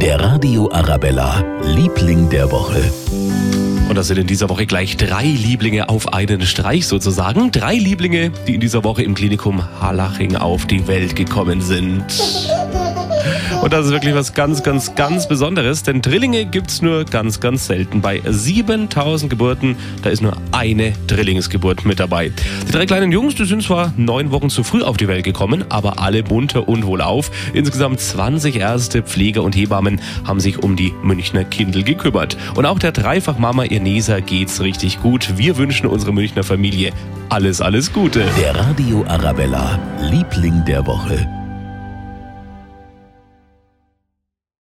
Der Radio Arabella, Liebling der Woche. Und das sind in dieser Woche gleich drei Lieblinge auf einen Streich sozusagen. Drei Lieblinge, die in dieser Woche im Klinikum Harlaching auf die Welt gekommen sind. Und das ist wirklich was ganz, ganz, ganz Besonderes, denn Drillinge gibt's nur ganz, ganz selten. Bei 7000 Geburten, da ist nur eine Drillingsgeburt mit dabei. Die drei kleinen Jungs, die sind zwar neun Wochen zu früh auf die Welt gekommen, aber alle munter und wohlauf. Insgesamt 20 erste Pfleger und Hebammen haben sich um die Münchner Kindel gekümmert. Und auch der Dreifachmama Inesa geht's richtig gut. Wir wünschen unserer Münchner Familie alles, alles Gute. Der Radio Arabella, Liebling der Woche.